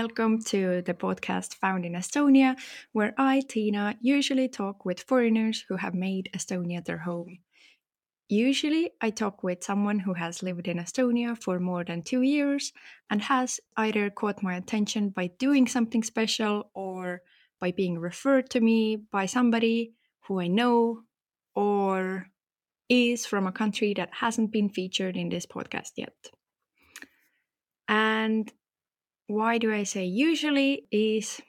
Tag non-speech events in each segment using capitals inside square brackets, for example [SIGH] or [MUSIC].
Welcome to the podcast Found in Estonia, where I, Tina, usually talk with foreigners who have made Estonia their home. Usually, I talk with someone who has lived in Estonia for more than two years and has either caught my attention by doing something special or by being referred to me by somebody who I know or is from a country that hasn't been featured in this podcast yet. And why do I say usually is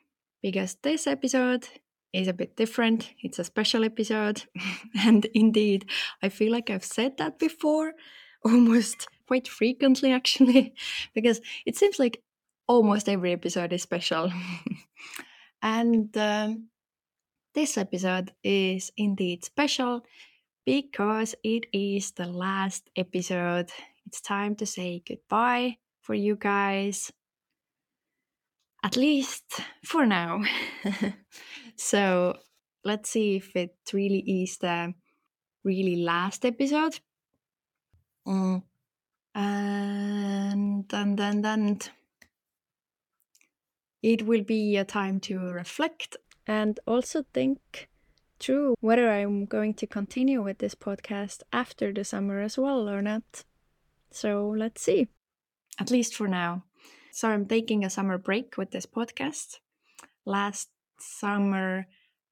because this episode is a bit different. It's a special episode. [LAUGHS] and indeed, I feel like I've said that before, [LAUGHS] almost quite frequently, actually, [LAUGHS] because it seems like almost every episode is special. and um, this episode is indeed special because it is the last episode. It's time to say goodbye for you guys. At least for now. [LAUGHS] so let's see if it really is the really last episode. Mm. And, and, and, and it will be a time to reflect and also think through whether I'm going to continue with this podcast after the summer as well or not. So let's see. At least for now. So I'm taking a summer break with this podcast. Last summer,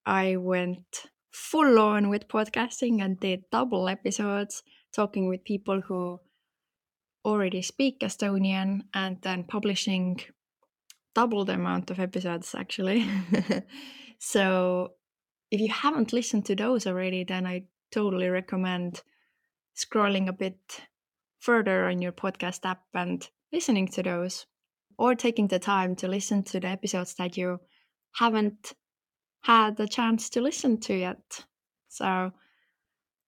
I went full on with podcasting and did double episodes talking with people who already speak Estonian and then publishing double the amount of episodes actually. [LAUGHS] so if you haven't listened to those already, then I totally recommend scrolling a bit further on your podcast app and listening to those or taking the time to listen to the episodes that you haven't had the chance to listen to yet. So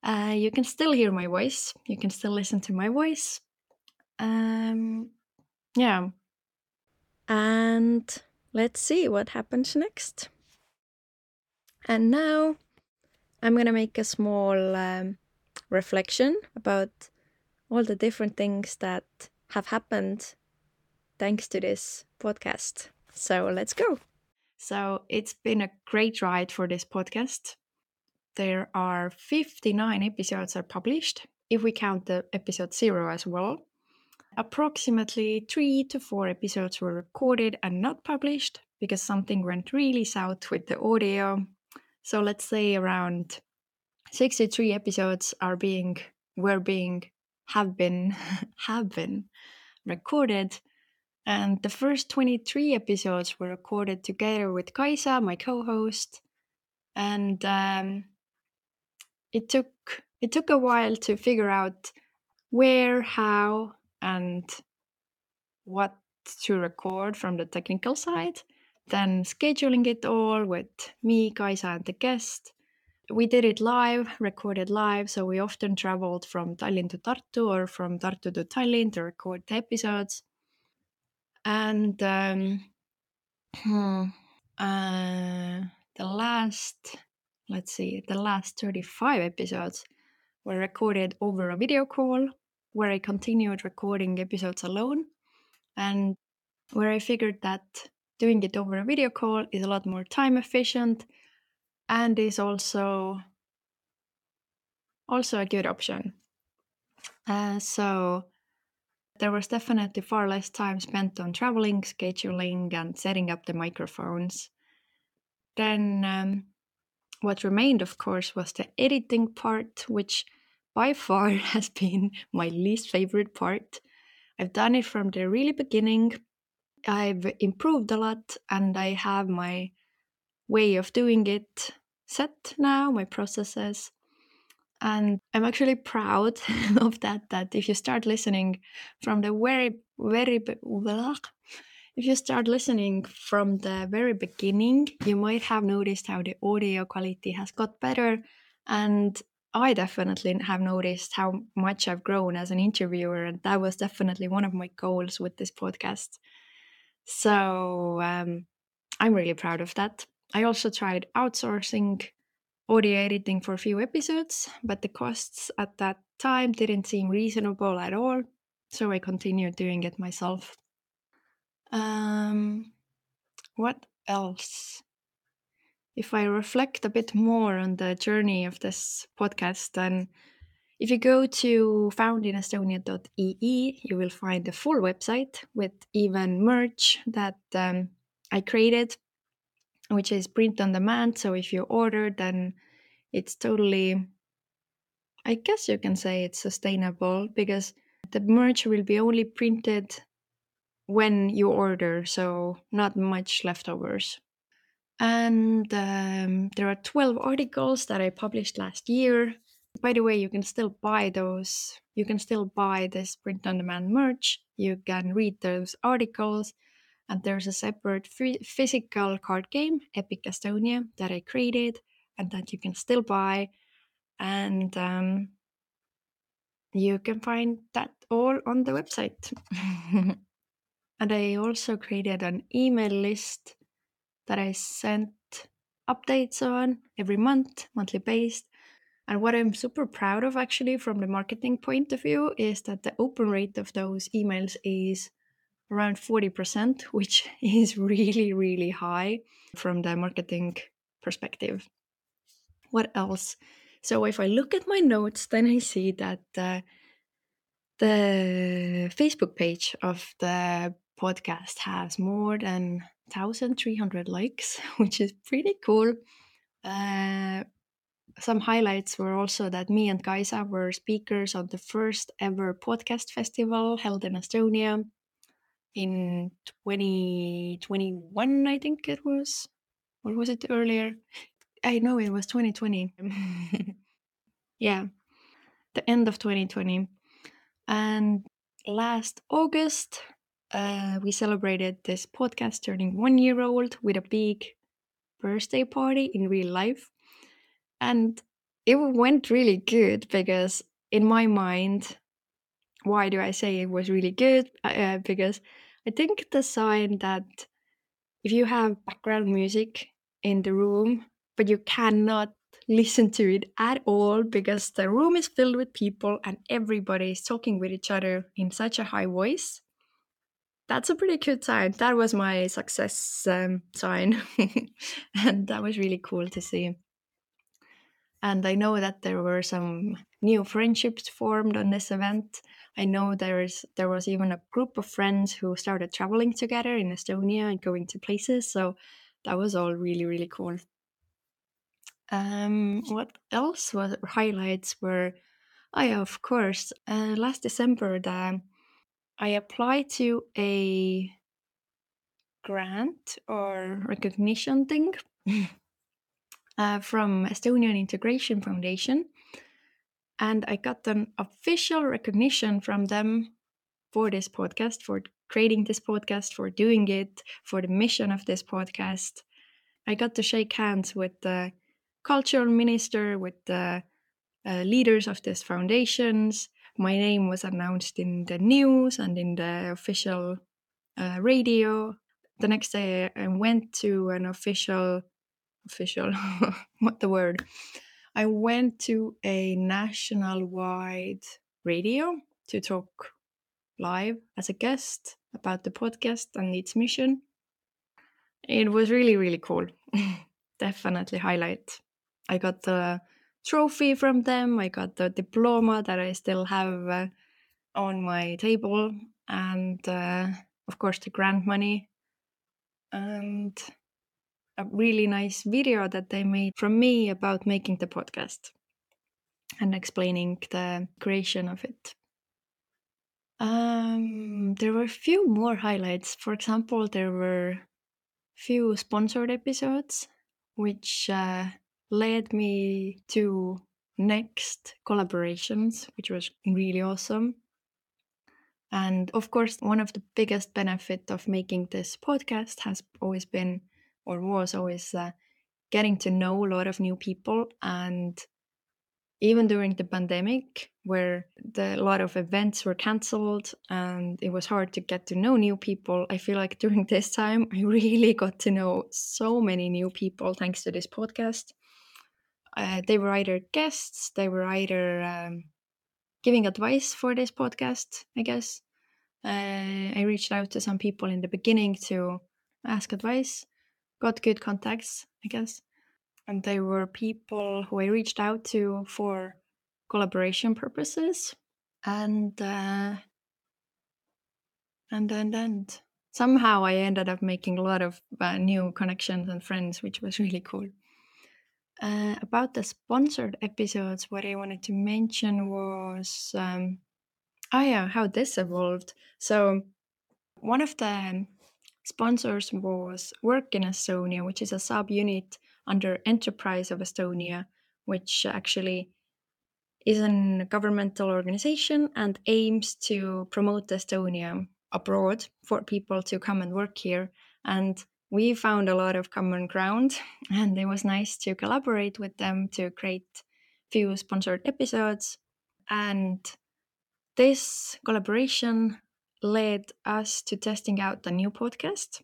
uh, you can still hear my voice. You can still listen to my voice. Um, yeah. And let's see what happens next. And now I'm going to make a small um, reflection about all the different things that have happened thanks to this podcast. So let's go. So it's been a great ride for this podcast. There are 59 episodes are published, if we count the episode zero as well. Approximately three to four episodes were recorded and not published because something went really south with the audio so let's say around 63 episodes are being were being have been [LAUGHS] have been recorded and the first 23 episodes were recorded together with Kaisa, my co-host, and um, it took it took a while to figure out where, how, and what to record from the technical side then scheduling it all with me, Kaisa, and the guest. We did it live, recorded live, so we often traveled from Tallinn to Tartu or from Tartu to Tallinn to record the episodes. And um, uh, the last, let's see, the last 35 episodes were recorded over a video call where I continued recording episodes alone and where I figured that doing it over a video call is a lot more time efficient and is also also a good option. Uh, so there was definitely far less time spent on traveling, scheduling, and setting up the microphones. Then um, what remained, of course, was the editing part, which by [LAUGHS] far has been my least favorite part. I've done it from the really beginning, I've improved a lot and I have my way of doing it set now, my processes. And I'm actually proud [LAUGHS] of that. That if you start listening from the very, very, if you start listening from the very beginning, you might have noticed how the audio quality has got better. And I definitely have noticed how much I've grown as an interviewer. And that was definitely one of my goals with this podcast. So um, I'm really proud of that. I also tried outsourcing audio editing for a few episodes, but the costs at that time didn't seem reasonable at all. so I continued doing it myself. Um, what else? If I reflect a bit more on the journey of this podcast, then if you go to foundinEstonia.ee, you will find the full website with even merch that um, I created, which is print on demand. So if you order, then it's totally, I guess you can say it's sustainable because the merch will be only printed when you order, so not much leftovers. And um, there are 12 articles that I published last year. By the way, you can still buy those. You can still buy this print on demand merch. You can read those articles. And there's a separate physical card game, Epic Estonia, that I created and that you can still buy. And um, you can find that all on the website. [LAUGHS] and I also created an email list that I sent updates on every month, monthly based. And what I'm super proud of actually from the marketing point of view is that the open rate of those emails is around 40%, which [LAUGHS] is really, really high from the marketing perspective. What else? So if I look at my notes, then I see that uh, the Facebook page of the podcast has more than 1,300 likes, [LAUGHS] which is pretty cool. Uh, some highlights were also that me and Kaisa were speakers on the first ever podcast festival held in Estonia in 2021, I think it was. Or was it earlier? I know it was 2020. [LAUGHS] yeah, the end of 2020. And last August, uh, we celebrated this podcast turning one year old with a big birthday party in real life. And it went really good because, in my mind, why do I say it was really good? Uh, because I think the sign that if you have background music in the room, but you cannot listen to it at all because the room is filled with people and everybody is talking with each other in such a high voice. That's a pretty good sign. That was my success um, sign. [LAUGHS] and that was really cool to see. And I know that there were some new friendships formed on this event. I know there's there was even a group of friends who started traveling together in Estonia and going to places. So that was all really really cool. Um, what else was highlights were, I of course uh, last December the I applied to a grant or recognition thing [LAUGHS] uh, from Estonian Integration Foundation, and I got an official recognition from them for this podcast, for creating this podcast, for doing it, for the mission of this podcast. I got to shake hands with the cultural minister, with the uh, leaders of these foundations. My name was announced in the news and in the official uh, radio. The next day, I went to an official, official, [LAUGHS] what the word? I went to a national wide radio to talk live as a guest about the podcast and its mission. It was really, really cool. [LAUGHS] Definitely highlight. I got the trophy from them. I got the diploma that I still have uh, on my table, and uh, of course the grant money, and a really nice video that they made from me about making the podcast and explaining the creation of it. Um, there were a few more highlights. For example, there were few sponsored episodes, which uh, led me to next collaborations, which was really awesome. And of course, one of the biggest benefit of making this podcast has always been, or was always, uh, getting to know a lot of new people. And even during the pandemic, where the, a lot of events were cancelled and it was hard to get to know new people, I feel like [LAUGHS] during this time, I really got to know so many new people thanks to this podcast uh, they were either guests, they were either um, giving advice for this podcast, I guess. Uh, I reached out to some people in the beginning to ask advice, got good contacts, I guess. And they were people who I reached out to for collaboration purposes. And uh, and and and somehow I ended up making a lot of uh, new connections and friends, which was really cool. Uh, about the sponsored episodes, what I wanted to mention was, um, oh yeah, how this evolved. So one of the sponsors was Work in Estonia, which is a subunit under Enterprise of Estonia, which actually is a governmental organization and aims to promote Estonia abroad for people to come and work here. And we found a lot of common ground, [LAUGHS] and it was nice to collaborate with them to create few sponsored episodes. And this collaboration led us to testing out a new podcast,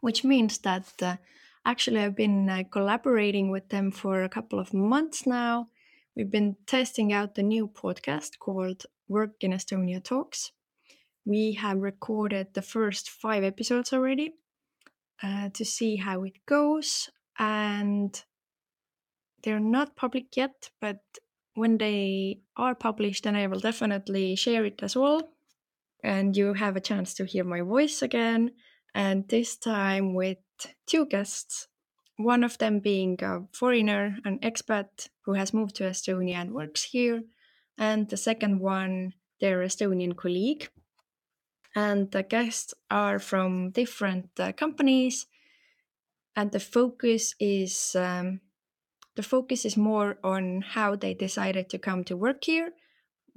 which means that uh, actually I've been uh, collaborating with them for a couple of months now. We've been testing out the new podcast called Work in Estonia Talks. We have recorded the first five episodes already uh, to see how it goes, and they're not public yet, but when they are published, then I will definitely share it as well. And you have a chance to hear my voice again, and this time with two guests. One of them being a foreigner, an expat who has moved to Estonia and works here, and the second one, their Estonian colleague. And the guests are from different uh, companies, and the focus is um, the focus is more on how they decided to come to work here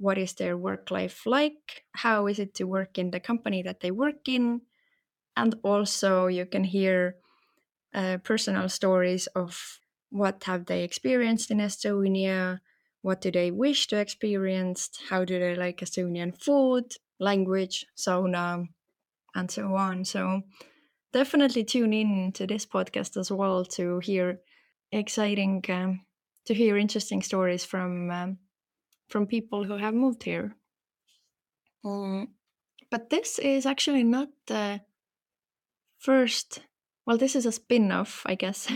what is their work life like? How is it to work in the company that they work in? And also you can hear uh, personal stories of what have they experienced in estonia? What do they wish to experience how do they like estonian food language sauna and so on? So definitely tune in to this podcast as well to hear exciting um, to hear interesting stories from um, from people who have moved here mm. but this is actually not the first well this is a spin-off i guess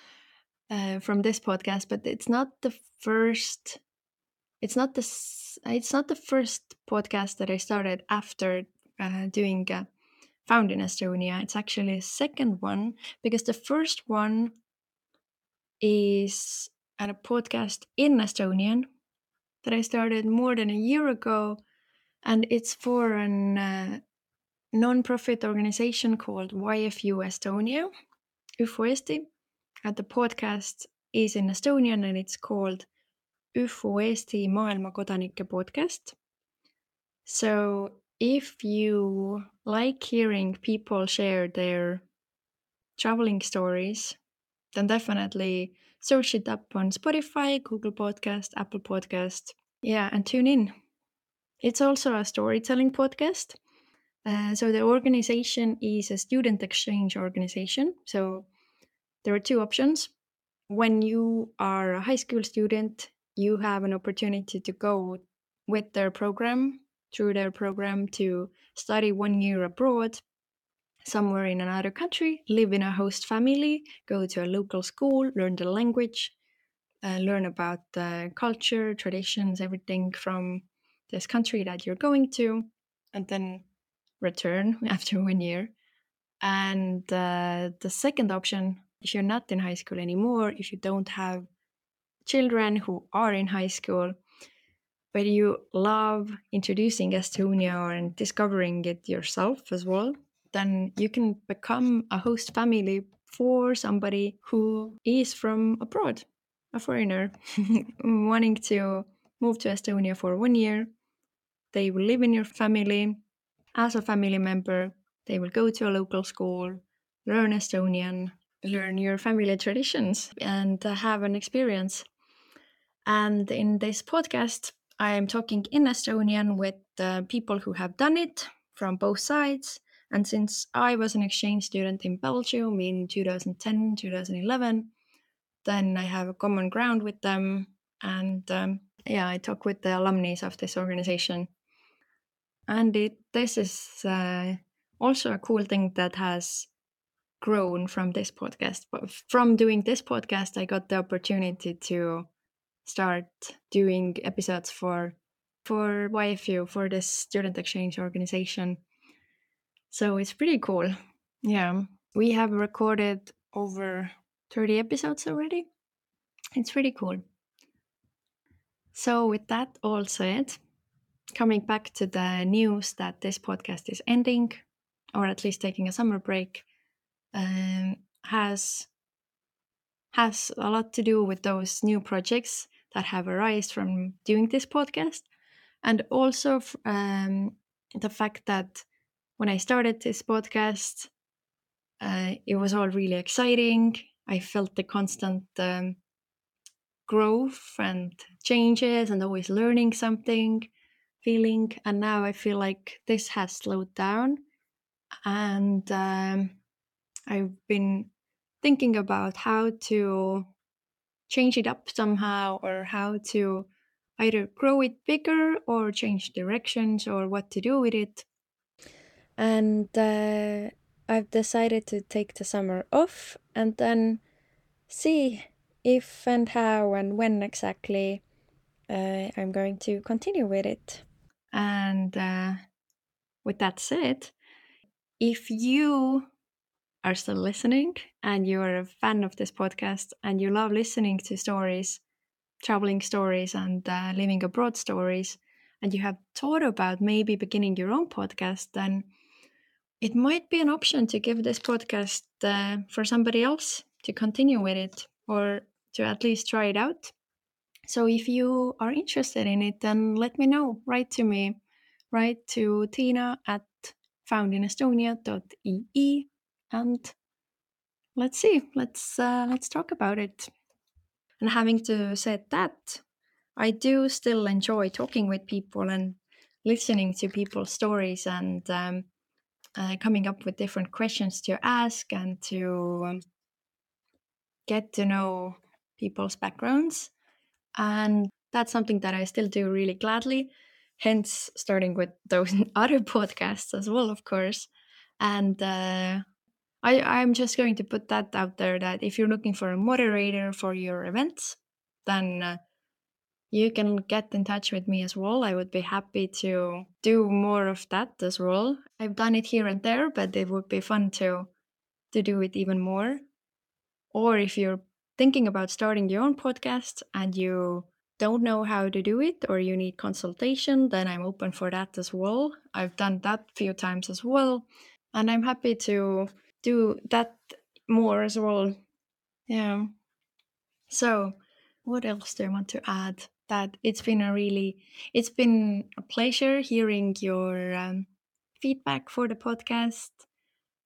[LAUGHS] uh, from this podcast but it's not the first it's not the it's not the first podcast that i started after uh, doing uh, found in estonia it's actually a second one because the first one is a podcast in estonian that i started more than a year ago and it's for an uh, non-profit organization called YFU Estonia, YFU Eesti, and the podcast is in Estonian and it's called YFU Eesti maailmakodanike podcast. So if you like hearing people share their traveling stories, then definitely search it up on Spotify, Google Podcast, Apple Podcast. Yeah, and tune in. It's also a storytelling podcast. Uh, so the organization is a student exchange organization. So there are two options. When you are a high school student, you have an opportunity to go with their program, through their program, to study one year abroad, somewhere in another country, live in a host family, go to a local school, learn the language, uh, learn about the culture, traditions, everything from this country that you're going to, and then return [LAUGHS] after one year. And uh, the second option, if you're not in high school anymore, if you don't have children who are in high school, but you love introducing Estonia and discovering it yourself as well, then you can become a host family for somebody who is from abroad, a foreigner [LAUGHS] wanting to move to Estonia for one year. They will live in your family as a family member. They will go to a local school, learn Estonian, learn your family traditions, and have an experience. And in this podcast, I am talking in Estonian with uh, people who have done it from both sides. And since I was an exchange student in Belgium in 2010, 2011, then I have a common ground with them. And um, yeah, I talk with the alumni of this organization. And it, this is uh, also a cool thing that has grown from this podcast. But from doing this podcast, I got the opportunity to start doing episodes for for YFU for this student exchange organization. So it's pretty cool. Yeah, we have recorded over 30 episodes already. It's pretty cool. So, with that all said, coming back to the news that this podcast is ending, or at least taking a summer break, um, has has a lot to do with those new projects that have arisen from doing this podcast, and also um, the fact that when I started this podcast, uh, it was all really exciting. I felt the constant um, growth and changes and always learning something feeling and now i feel like this has slowed down and um, i've been thinking about how to change it up somehow or how to either grow it bigger or change directions or what to do with it and uh, i've decided to take the summer off and then see if and how and when exactly uh, I'm going to continue with it. And uh, with that said, if you are still listening and you're a fan of this podcast and you love listening to stories, traveling stories, and uh, living abroad stories, and you have thought about maybe beginning your own podcast, then it might be an option to give this podcast uh, for somebody else to continue with it or to at least try it out. So if you are interested in it, then let me know. Write to me. Write to Tina at foundinestonia.ee and let's see. Let's uh, let's talk about it. And having to said that, I do still enjoy talking with people and listening to people's stories and um, uh, coming up with different questions to ask and to um, get to know people's backgrounds. And that's something that I still do really gladly, hence starting with [LAUGHS] those other podcasts as well, of course. And uh, I, I'm just going to put that out there that if you're looking for a moderator for your events, then uh, you can get in touch with me as well. I would be happy to do more of that as well. I've done it here and there, but it would be fun to to do it even more. Or if you're thinking about starting your own podcast and you don't know how to do it or you need consultation, then I'm open for that as well. I've done that a few times as well. And I'm happy to do that more as well. Yeah. So, what else do I want to add? That it's been a really, it's been a pleasure hearing your um, feedback for the podcast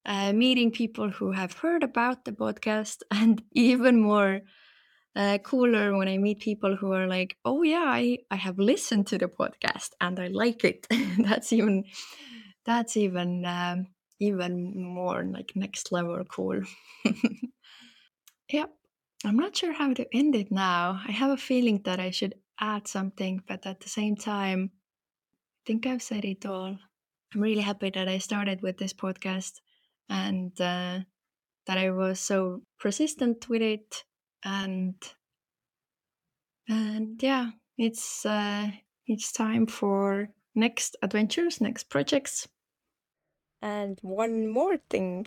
uh, meeting people who have heard about the podcast, [LAUGHS] and even more uh, cooler when I meet people who are like, "Oh yeah, I I have listened to the podcast and I like it." [LAUGHS] that's even that's even um, even more like next level cool. [LAUGHS] yep, I'm not sure how to end it now. I have a feeling that I should add something, but at the same time, I think I've said it all. I'm really happy that I started with this podcast and uh, that I was so persistent with it and and yeah it's uh, it's time for next adventures next projects and one more thing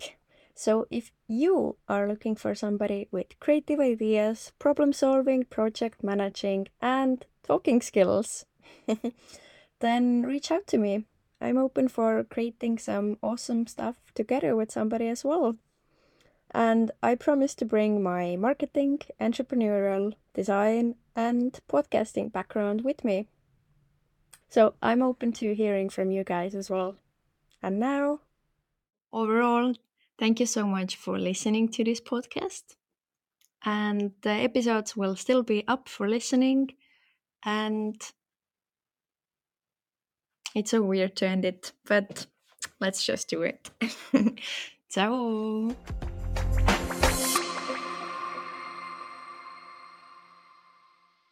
so if you are looking for somebody with creative ideas problem solving project managing and talking skills [LAUGHS] then reach out to me I'm open for creating some awesome stuff together with somebody as well. And I promise to bring my marketing, entrepreneurial, design, and podcasting background with me. So I'm open to hearing from you guys as well. And now, overall, thank you so much for listening to this podcast. And the episodes will still be up for listening. And it's so weird to end it, but let's just do it. [LAUGHS] Ciao!